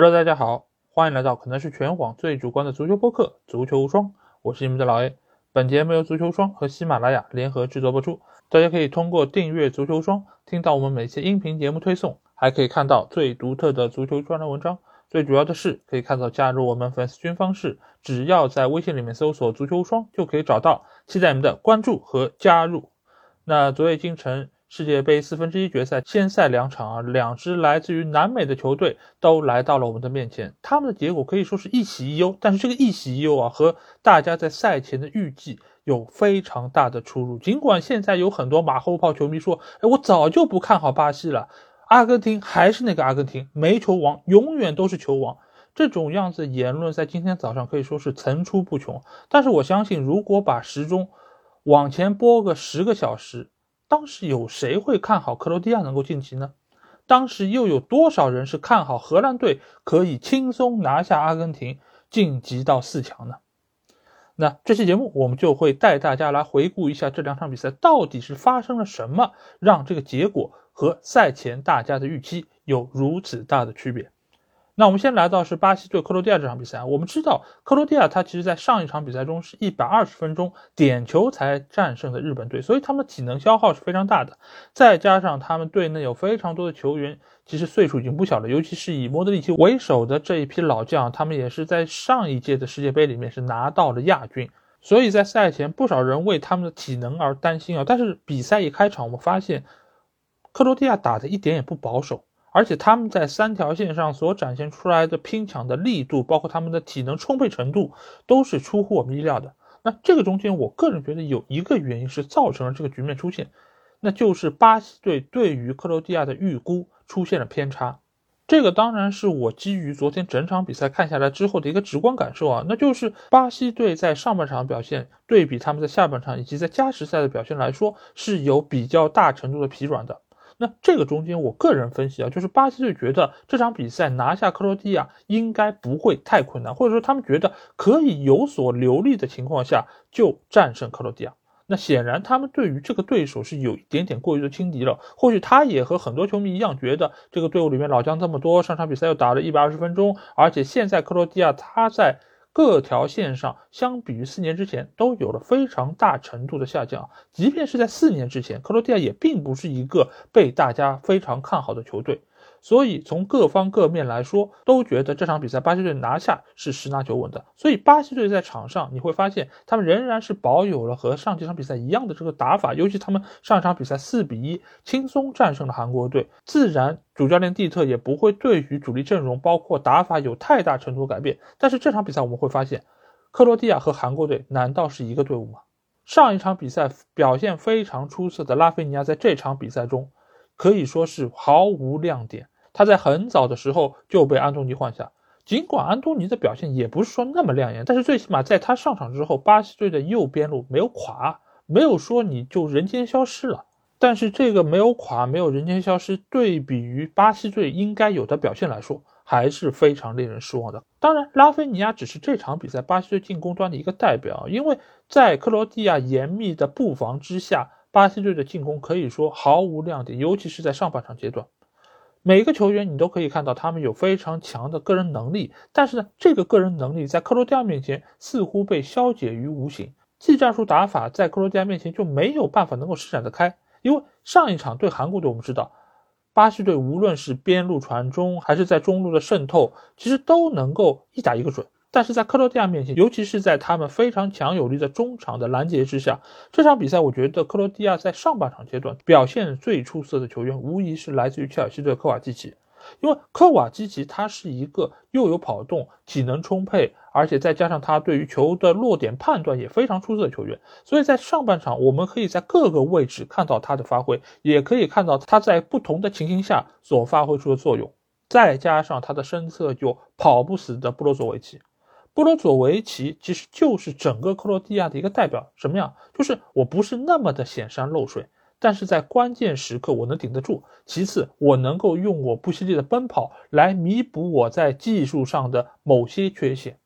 Hello，大家好，欢迎来到可能是全网最主观的足球播客《足球无双》，我是你们的老 A。本节目由足球双和喜马拉雅联合制作播出。大家可以通过订阅足球双，听到我们每期音频节目推送，还可以看到最独特的足球专栏文章。最主要的是，可以看到加入我们粉丝群方式，只要在微信里面搜索“足球双”就可以找到。期待你们的关注和加入。那昨夜今晨。世界杯四分之一决赛，先赛两场啊，两支来自于南美的球队都来到了我们的面前，他们的结果可以说是一喜一忧，但是这个一喜一忧啊，和大家在赛前的预计有非常大的出入。尽管现在有很多马后炮球迷说，哎，我早就不看好巴西了，阿根廷还是那个阿根廷，没球王，永远都是球王。这种样子言论在今天早上可以说是层出不穷。但是我相信，如果把时钟往前拨个十个小时。当时有谁会看好克罗地亚能够晋级呢？当时又有多少人是看好荷兰队可以轻松拿下阿根廷，晋级到四强呢？那这期节目我们就会带大家来回顾一下这两场比赛到底是发生了什么，让这个结果和赛前大家的预期有如此大的区别。那我们先来到是巴西对克罗地亚这场比赛。我们知道克罗地亚他其实在上一场比赛中是一百二十分钟点球才战胜的日本队，所以他们的体能消耗是非常大的。再加上他们队内有非常多的球员，其实岁数已经不小了，尤其是以莫德里奇为首的这一批老将，他们也是在上一届的世界杯里面是拿到了亚军。所以在赛前不少人为他们的体能而担心啊。但是比赛一开场，我们发现克罗地亚打的一点也不保守。而且他们在三条线上所展现出来的拼抢的力度，包括他们的体能充沛程度，都是出乎我们意料的。那这个中间，我个人觉得有一个原因是造成了这个局面出现，那就是巴西队对于克罗地亚的预估出现了偏差。这个当然是我基于昨天整场比赛看下来之后的一个直观感受啊，那就是巴西队在上半场表现对比他们在下半场以及在加时赛的表现来说，是有比较大程度的疲软的。那这个中间，我个人分析啊，就是巴西队觉得这场比赛拿下克罗地亚应该不会太困难，或者说他们觉得可以有所留力的情况下就战胜克罗地亚。那显然他们对于这个对手是有一点点过于的轻敌了。或许他也和很多球迷一样，觉得这个队伍里面老将这么多，上场比赛又打了一百二十分钟，而且现在克罗地亚他在。各条线上相比于四年之前都有了非常大程度的下降，即便是在四年之前，克罗地亚也并不是一个被大家非常看好的球队。所以从各方各面来说，都觉得这场比赛巴西队拿下是十拿九稳的。所以巴西队在场上你会发现，他们仍然是保有了和上几场比赛一样的这个打法。尤其他们上一场比赛四比一轻松战胜了韩国队，自然主教练蒂特也不会对于主力阵容包括打法有太大程度改变。但是这场比赛我们会发现，克罗地亚和韩国队难道是一个队伍吗？上一场比赛表现非常出色的拉菲尼亚在这场比赛中。可以说是毫无亮点。他在很早的时候就被安东尼换下，尽管安东尼的表现也不是说那么亮眼，但是最起码在他上场之后，巴西队的右边路没有垮，没有说你就人间消失了。但是这个没有垮，没有人间消失，对比于巴西队应该有的表现来说，还是非常令人失望的。当然，拉菲尼亚只是这场比赛巴西队进攻端的一个代表，因为在克罗地亚严密的布防之下。巴西队的进攻可以说毫无亮点，尤其是在上半场阶段，每个球员你都可以看到他们有非常强的个人能力，但是呢，这个个人能力在克罗地亚面前似乎被消解于无形，技战术打法在克罗地亚面前就没有办法能够施展得开。因为上一场对韩国队，我们知道巴西队无论是边路传中还是在中路的渗透，其实都能够一打一个准。但是在克罗地亚面前，尤其是在他们非常强有力的中场的拦截之下，这场比赛我觉得克罗地亚在上半场阶段表现最出色的球员，无疑是来自于切尔西队科瓦基奇。因为科瓦基奇他是一个又有跑动、体能充沛，而且再加上他对于球的落点判断也非常出色的球员，所以在上半场我们可以在各个位置看到他的发挥，也可以看到他在不同的情形下所发挥出的作用。再加上他的身侧就跑不死的布罗佐维奇。波罗佐维奇其实就是整个克罗地亚的一个代表，什么样？就是我不是那么的显山露水，但是在关键时刻我能顶得住。其次，我能够用我不犀利的奔跑来弥补我在技术上的某些缺陷。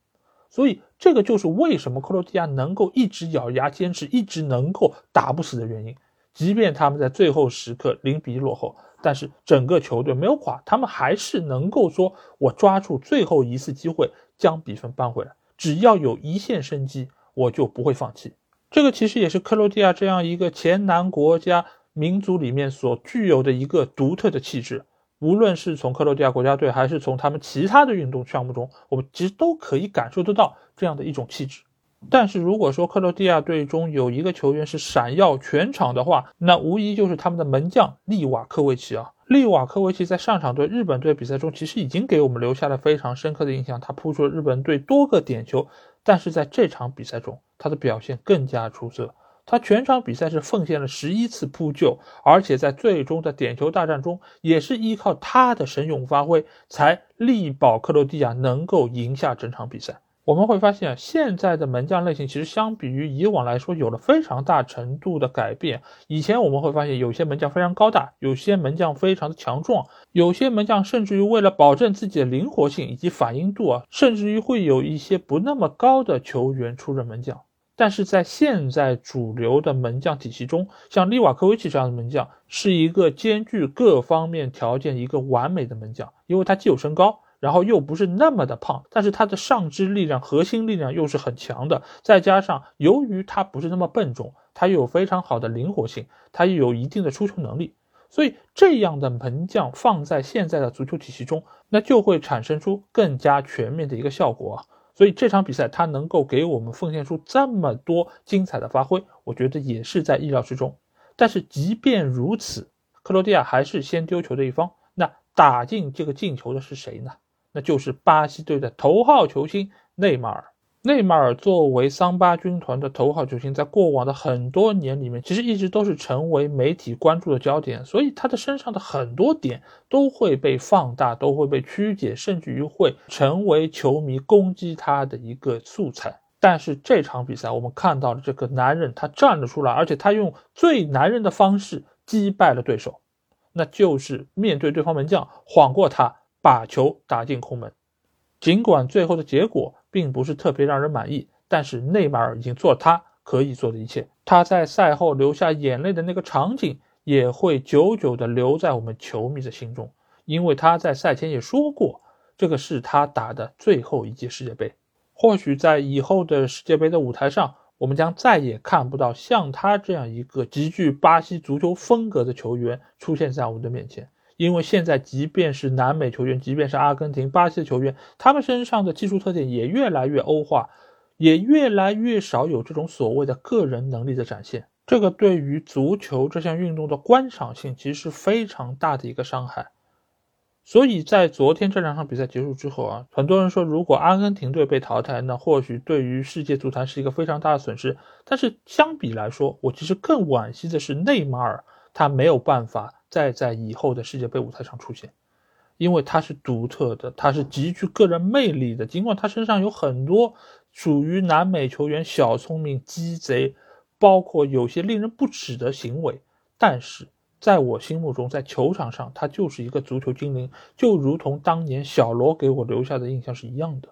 所以，这个就是为什么克罗地亚能够一直咬牙坚持，一直能够打不死的原因。即便他们在最后时刻零比一落后，但是整个球队没有垮，他们还是能够说，我抓住最后一次机会将比分扳回来，只要有一线生机，我就不会放弃。这个其实也是克罗地亚这样一个前南国家民族里面所具有的一个独特的气质。无论是从克罗地亚国家队，还是从他们其他的运动项目中，我们其实都可以感受得到这样的一种气质。但是如果说克罗地亚队中有一个球员是闪耀全场的话，那无疑就是他们的门将利瓦科维奇啊。利瓦科维奇在上场对日本队比赛中，其实已经给我们留下了非常深刻的印象，他扑出了日本队多个点球。但是在这场比赛中，他的表现更加出色。他全场比赛是奉献了十一次扑救，而且在最终的点球大战中，也是依靠他的神勇发挥，才力保克罗地亚能够赢下整场比赛。我们会发现，现在的门将类型其实相比于以往来说，有了非常大程度的改变。以前我们会发现，有些门将非常高大，有些门将非常的强壮，有些门将甚至于为了保证自己的灵活性以及反应度啊，甚至于会有一些不那么高的球员出任门将。但是在现在主流的门将体系中，像利瓦科维奇这样的门将是一个兼具各方面条件、一个完美的门将，因为他既有身高，然后又不是那么的胖，但是他的上肢力量、核心力量又是很强的，再加上由于他不是那么笨重，他又有非常好的灵活性，他又有一定的出球能力，所以这样的门将放在现在的足球体系中，那就会产生出更加全面的一个效果啊。所以这场比赛他能够给我们奉献出这么多精彩的发挥，我觉得也是在意料之中。但是即便如此，克罗地亚还是先丢球的一方。那打进这个进球的是谁呢？那就是巴西队的头号球星内马尔。内马尔作为桑巴军团的头号球星，在过往的很多年里面，其实一直都是成为媒体关注的焦点。所以他的身上的很多点都会被放大，都会被曲解，甚至于会成为球迷攻击他的一个素材。但是这场比赛，我们看到了这个男人，他站了出来，而且他用最男人的方式击败了对手，那就是面对对方门将，晃过他，把球打进空门。尽管最后的结果。并不是特别让人满意，但是内马尔已经做了他可以做的一切。他在赛后流下眼泪的那个场景，也会久久的留在我们球迷的心中，因为他在赛前也说过，这个是他打的最后一届世界杯。或许在以后的世界杯的舞台上，我们将再也看不到像他这样一个极具巴西足球风格的球员出现在我们的面前。因为现在，即便是南美球员，即便是阿根廷、巴西的球员，他们身上的技术特点也越来越欧化，也越来越少有这种所谓的个人能力的展现。这个对于足球这项运动的观赏性，其实是非常大的一个伤害。所以在昨天这两场比赛结束之后啊，很多人说，如果阿根廷队被淘汰，那或许对于世界足坛是一个非常大的损失。但是相比来说，我其实更惋惜的是内马尔，他没有办法。再在以后的世界杯舞台上出现，因为他是独特的，他是极具个人魅力的。尽管他身上有很多属于南美球员小聪明、鸡贼，包括有些令人不齿的行为，但是在我心目中，在球场上他就是一个足球精灵，就如同当年小罗给我留下的印象是一样的。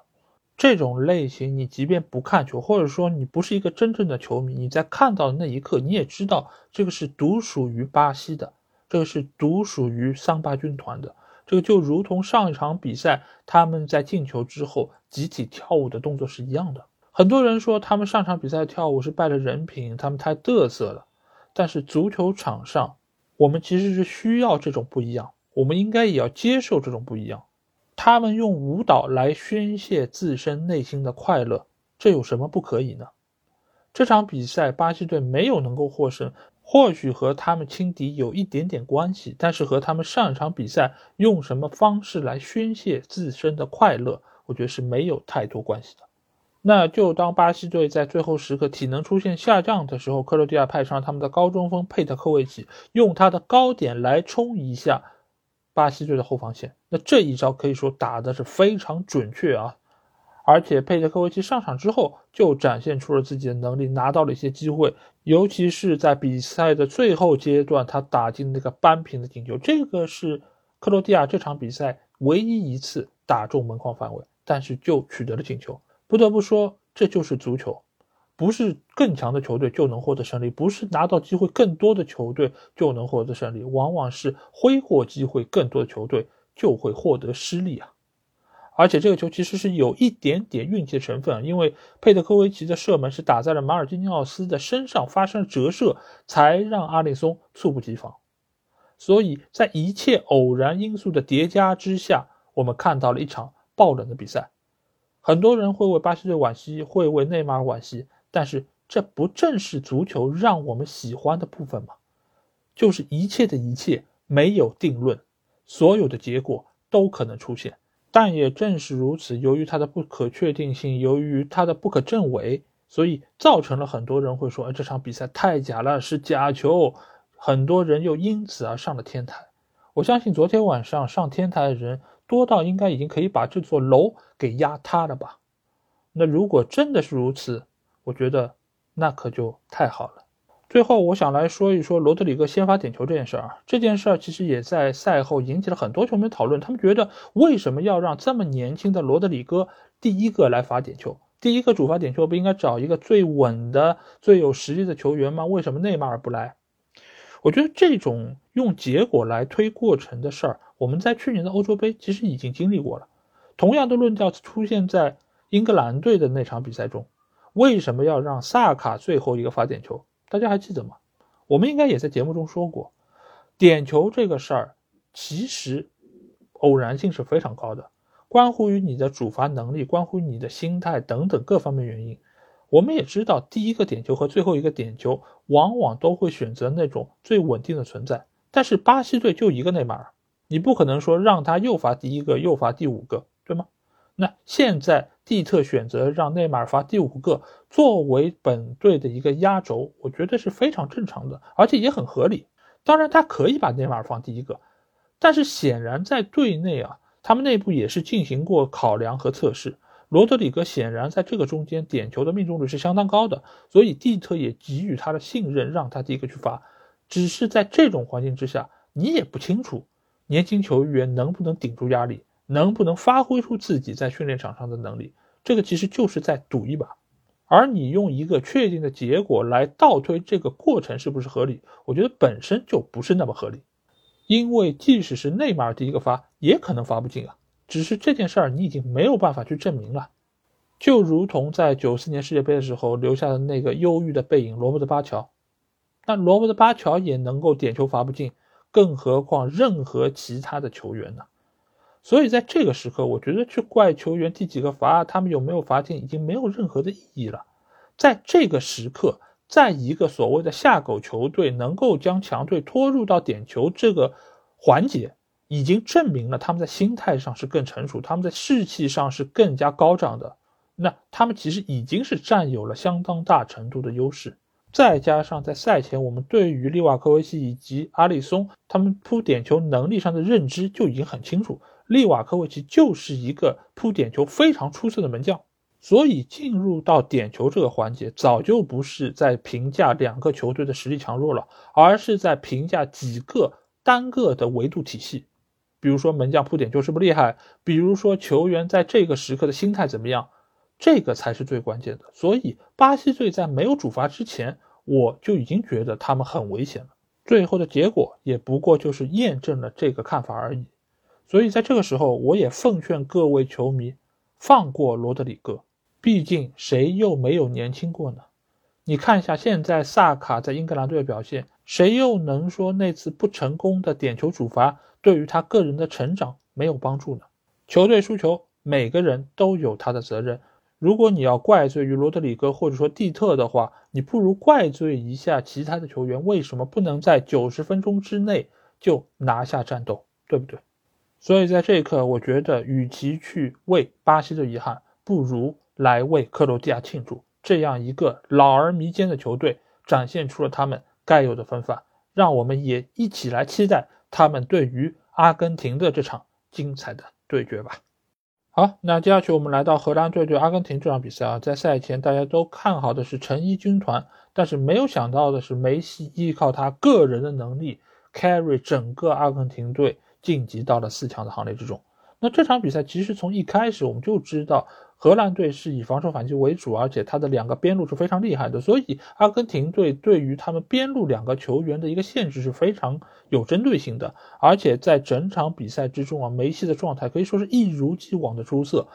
这种类型，你即便不看球，或者说你不是一个真正的球迷，你在看到的那一刻，你也知道这个是独属于巴西的。这个是独属于桑巴军团的，这个就如同上一场比赛他们在进球之后集体跳舞的动作是一样的。很多人说他们上场比赛跳舞是败了人品，他们太嘚瑟了。但是足球场上，我们其实是需要这种不一样，我们应该也要接受这种不一样。他们用舞蹈来宣泄自身内心的快乐，这有什么不可以呢？这场比赛巴西队没有能够获胜。或许和他们轻敌有一点点关系，但是和他们上一场比赛用什么方式来宣泄自身的快乐，我觉得是没有太多关系的。那就当巴西队在最后时刻体能出现下降的时候，克罗地亚派上他们的高中锋佩特科维奇，用他的高点来冲一下巴西队的后防线。那这一招可以说打的是非常准确啊。而且佩特科维奇上场之后就展现出了自己的能力，拿到了一些机会，尤其是在比赛的最后阶段，他打进那个扳平的进球，这个是克罗地亚这场比赛唯一一次打中门框范围，但是就取得了进球。不得不说，这就是足球。不是更强的球队就能获得胜利，不是拿到机会更多的球队就能获得胜利，往往是挥霍机会更多的球队就会获得失利啊。而且这个球其实是有一点点运气的成分，因为佩德科维奇的射门是打在了马尔基尼奥斯的身上发生了折射，才让阿里松猝不及防。所以在一切偶然因素的叠加之下，我们看到了一场爆冷的比赛。很多人会为巴西队惋惜，会为内马尔惋惜，但是这不正是足球让我们喜欢的部分吗？就是一切的一切没有定论，所有的结果都可能出现。但也正是如此，由于它的不可确定性，由于它的不可证伪，所以造成了很多人会说：“哎，这场比赛太假了，是假球。”很多人又因此而上了天台。我相信昨天晚上上天台的人多到应该已经可以把这座楼给压塌了吧？那如果真的是如此，我觉得那可就太好了。最后，我想来说一说罗德里戈先发点球这件事儿啊。这件事儿其实也在赛后引起了很多球迷讨论。他们觉得，为什么要让这么年轻的罗德里戈第一个来罚点球？第一个主罚点球不应该找一个最稳的、最有实力的球员吗？为什么内马尔不来？我觉得这种用结果来推过程的事儿，我们在去年的欧洲杯其实已经经历过了。同样的论调出现在英格兰队的那场比赛中。为什么要让萨卡最后一个罚点球？大家还记得吗？我们应该也在节目中说过，点球这个事儿其实偶然性是非常高的，关乎于你的主罚能力，关乎于你的心态等等各方面原因。我们也知道，第一个点球和最后一个点球往往都会选择那种最稳定的存在。但是巴西队就一个内马尔，你不可能说让他又罚第一个又罚第五个，对吗？那现在蒂特选择让内马尔罚第五个，作为本队的一个压轴，我觉得是非常正常的，而且也很合理。当然，他可以把内马尔放第一个，但是显然在队内啊，他们内部也是进行过考量和测试。罗德里戈显然在这个中间点球的命中率是相当高的，所以蒂特也给予他的信任，让他第一个去罚。只是在这种环境之下，你也不清楚年轻球员能不能顶住压力。能不能发挥出自己在训练场上的能力，这个其实就是在赌一把。而你用一个确定的结果来倒推这个过程是不是合理，我觉得本身就不是那么合理。因为即使是内马尔第一个发，也可能发不进啊。只是这件事儿你已经没有办法去证明了。就如同在九四年世界杯的时候留下的那个忧郁的背影，罗伯特巴乔。那罗伯特巴乔也能够点球罚不进，更何况任何其他的球员呢？所以在这个时刻，我觉得去怪球员第几个罚，他们有没有罚进，已经没有任何的意义了。在这个时刻，在一个所谓的下狗球队能够将强队拖入到点球这个环节，已经证明了他们在心态上是更成熟，他们在士气上是更加高涨的。那他们其实已经是占有了相当大程度的优势。再加上在赛前，我们对于利瓦科维奇以及阿里松他们扑点球能力上的认知就已经很清楚。利瓦科维奇就是一个扑点球非常出色的门将，所以进入到点球这个环节，早就不是在评价两个球队的实力强弱了，而是在评价几个单个的维度体系。比如说门将扑点球是不是厉害，比如说球员在这个时刻的心态怎么样，这个才是最关键的。所以巴西队在没有主罚之前，我就已经觉得他们很危险了。最后的结果也不过就是验证了这个看法而已。所以在这个时候，我也奉劝各位球迷，放过罗德里戈，毕竟谁又没有年轻过呢？你看一下现在萨卡在英格兰队的表现，谁又能说那次不成功的点球主罚对于他个人的成长没有帮助呢？球队输球，每个人都有他的责任。如果你要怪罪于罗德里戈或者说蒂特的话，你不如怪罪一下其他的球员，为什么不能在九十分钟之内就拿下战斗，对不对？所以在这一刻，我觉得与其去为巴西的遗憾，不如来为克罗地亚庆祝。这样一个老而弥坚的球队，展现出了他们该有的风范，让我们也一起来期待他们对于阿根廷的这场精彩的对决吧。好，那接下去我们来到荷兰队对阿根廷这场比赛啊，在赛前大家都看好的是成衣军团，但是没有想到的是，梅西依靠他个人的能力 carry 整个阿根廷队。晋级到了四强的行列之中，那这场比赛其实从一开始我们就知道。荷兰队是以防守反击为主，而且他的两个边路是非常厉害的，所以阿根廷队对于他们边路两个球员的一个限制是非常有针对性的。而且在整场比赛之中啊，梅西的状态可以说是一如既往的出色，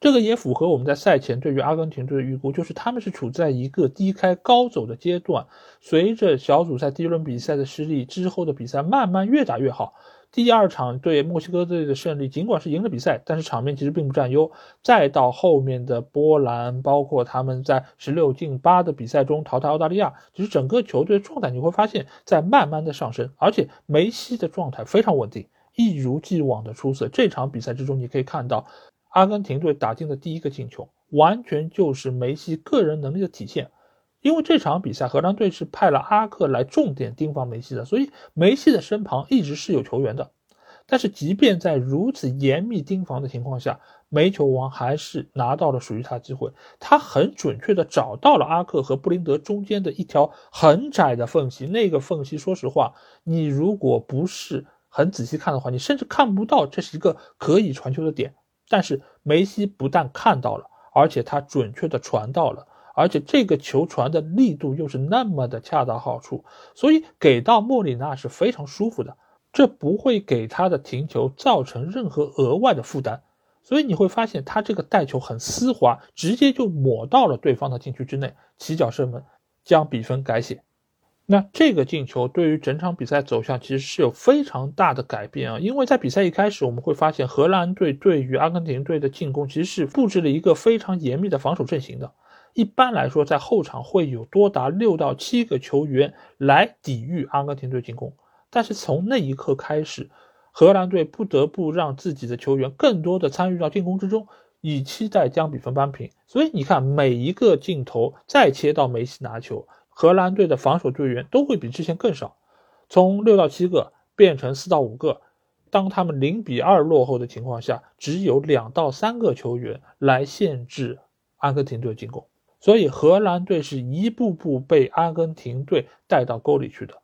这个也符合我们在赛前对于阿根廷队的预估，就是他们是处在一个低开高走的阶段，随着小组赛第一轮比赛的失利之后的比赛慢慢越打越好。第二场对墨西哥队的胜利，尽管是赢了比赛，但是场面其实并不占优。再到后面的波兰，包括他们在十六进八的比赛中淘汰澳大利亚，其实整个球队的状态你会发现在慢慢的上升，而且梅西的状态非常稳定，一如既往的出色。这场比赛之中，你可以看到阿根廷队打进的第一个进球，完全就是梅西个人能力的体现。因为这场比赛，荷兰队是派了阿克来重点盯防梅西的，所以梅西的身旁一直是有球员的。但是，即便在如此严密盯防的情况下，梅球王还是拿到了属于他机会。他很准确的找到了阿克和布林德中间的一条很窄的缝隙。那个缝隙，说实话，你如果不是很仔细看的话，你甚至看不到这是一个可以传球的点。但是梅西不但看到了，而且他准确的传到了。而且这个球传的力度又是那么的恰到好处，所以给到莫里纳是非常舒服的，这不会给他的停球造成任何额外的负担。所以你会发现他这个带球很丝滑，直接就抹到了对方的禁区之内，起脚射门，将比分改写。那这个进球对于整场比赛走向其实是有非常大的改变啊，因为在比赛一开始我们会发现荷兰队对于阿根廷队的进攻其实是布置了一个非常严密的防守阵型的。一般来说，在后场会有多达六到七个球员来抵御阿根廷队进攻。但是从那一刻开始，荷兰队不得不让自己的球员更多的参与到进攻之中，以期待将比分扳平。所以你看，每一个镜头再切到梅西拿球，荷兰队的防守队员都会比之前更少，从六到七个变成四到五个。当他们零比二落后的情况下，只有两到三个球员来限制阿根廷队进攻。所以荷兰队是一步步被阿根廷队带到沟里去的，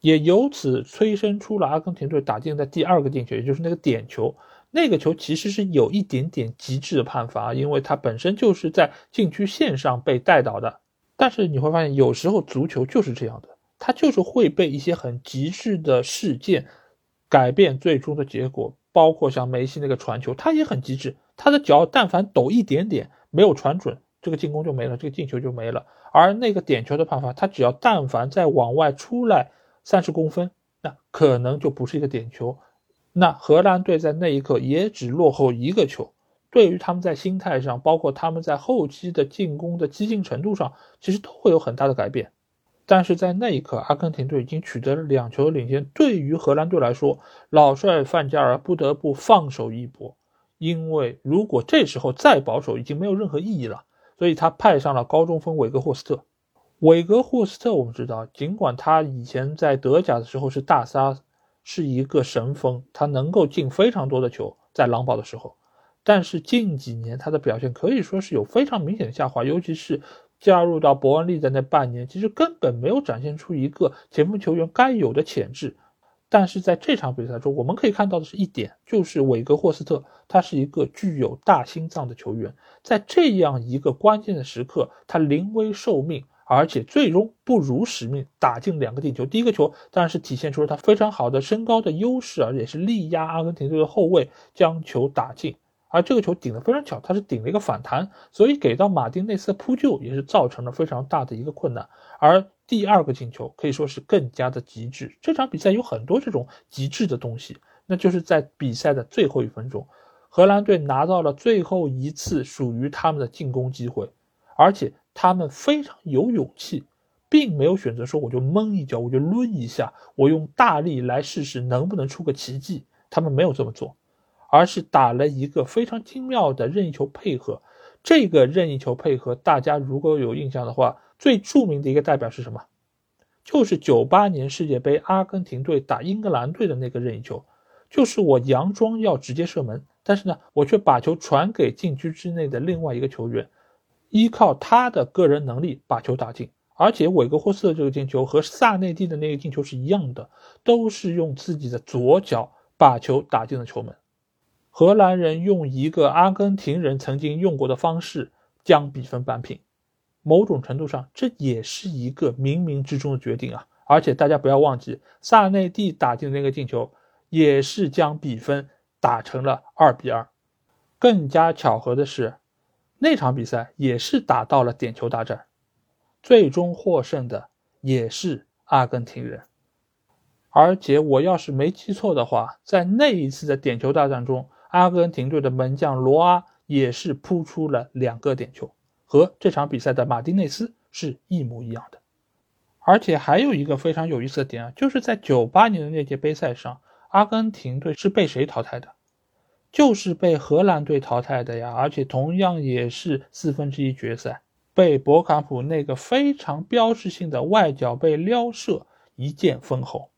也由此催生出了阿根廷队打进的第二个进球，也就是那个点球。那个球其实是有一点点极致的判罚，因为它本身就是在禁区线上被带倒的。但是你会发现，有时候足球就是这样的，它就是会被一些很极致的事件改变最终的结果。包括像梅西那个传球，他也很极致，他的脚但凡抖一点点，没有传准。这个进攻就没了，这个进球就没了。而那个点球的判罚，他只要但凡再往外出来三十公分，那可能就不是一个点球。那荷兰队在那一刻也只落后一个球，对于他们在心态上，包括他们在后期的进攻的激进程度上，其实都会有很大的改变。但是在那一刻，阿根廷队已经取得了两球领先，对于荷兰队来说，老帅范加尔不得不放手一搏，因为如果这时候再保守，已经没有任何意义了。所以他派上了高中锋韦格霍斯特。韦格霍斯特，我们知道，尽管他以前在德甲的时候是大杀，是一个神锋，他能够进非常多的球，在狼堡的时候，但是近几年他的表现可以说是有非常明显的下滑，尤其是加入到伯恩利的那半年，其实根本没有展现出一个前锋球员该有的潜质。但是在这场比赛中，我们可以看到的是一点，就是韦格霍斯特他是一个具有大心脏的球员，在这样一个关键的时刻，他临危受命，而且最终不辱使命，打进两个进球。第一个球当然是体现出了他非常好的身高的优势，而且是力压阿根廷队的后卫将球打进。而这个球顶得非常巧，他是顶了一个反弹，所以给到马丁内斯的扑救也是造成了非常大的一个困难。而第二个进球可以说是更加的极致。这场比赛有很多这种极致的东西，那就是在比赛的最后一分钟，荷兰队拿到了最后一次属于他们的进攻机会，而且他们非常有勇气，并没有选择说我就闷一脚，我就抡一下，我用大力来试试能不能出个奇迹。他们没有这么做。而是打了一个非常精妙的任意球配合，这个任意球配合，大家如果有印象的话，最著名的一个代表是什么？就是九八年世界杯阿根廷队打英格兰队的那个任意球，就是我佯装要直接射门，但是呢，我却把球传给禁区之内的另外一个球员，依靠他的个人能力把球打进。而且韦格霍斯的这个进球和萨内蒂的那个进球是一样的，都是用自己的左脚把球打进了球门。荷兰人用一个阿根廷人曾经用过的方式将比分扳平。某种程度上，这也是一个冥冥之中的决定啊！而且大家不要忘记，萨内蒂打进的那个进球，也是将比分打成了二比二。更加巧合的是，那场比赛也是打到了点球大战，最终获胜的也是阿根廷人。而且我要是没记错的话，在那一次的点球大战中，阿根廷队的门将罗阿也是扑出了两个点球。和这场比赛的马丁内斯是一模一样的，而且还有一个非常有意思的点啊，就是在九八年的那届杯赛上，阿根廷队是被谁淘汰的？就是被荷兰队淘汰的呀，而且同样也是四分之一决赛，被博卡普那个非常标志性的外脚背撩射一剑封喉。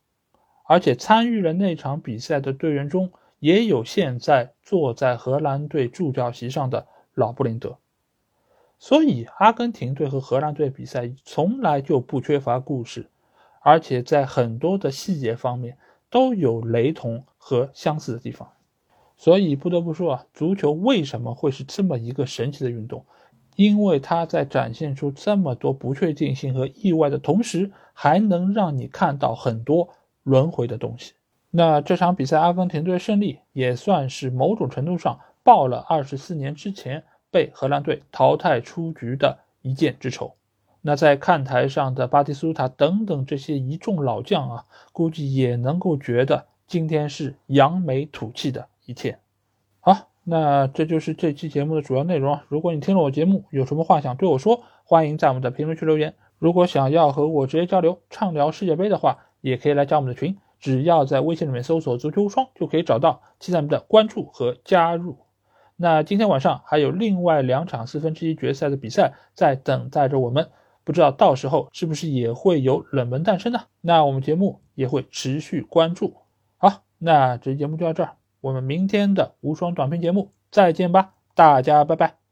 而且参与了那场比赛的队员中，也有现在坐在荷兰队助教席上的老布林德。所以，阿根廷队和荷兰队比赛从来就不缺乏故事，而且在很多的细节方面都有雷同和相似的地方。所以，不得不说啊，足球为什么会是这么一个神奇的运动？因为它在展现出这么多不确定性和意外的同时，还能让你看到很多轮回的东西。那这场比赛，阿根廷队胜利也算是某种程度上报了二十四年之前。被荷兰队淘汰出局的一箭之仇，那在看台上的巴蒂斯图塔等等这些一众老将啊，估计也能够觉得今天是扬眉吐气的一天。好，那这就是这期节目的主要内容啊。如果你听了我节目，有什么话想对我说，欢迎在我们的评论区留言。如果想要和我直接交流畅聊世界杯的话，也可以来加我们的群，只要在微信里面搜索“足球无双”就可以找到，期待你们的关注和加入。那今天晚上还有另外两场四分之一决赛的比赛在等待着我们，不知道到时候是不是也会有冷门诞生呢？那我们节目也会持续关注。好，那这期节目就到这儿，我们明天的无双短片节目再见吧，大家拜拜。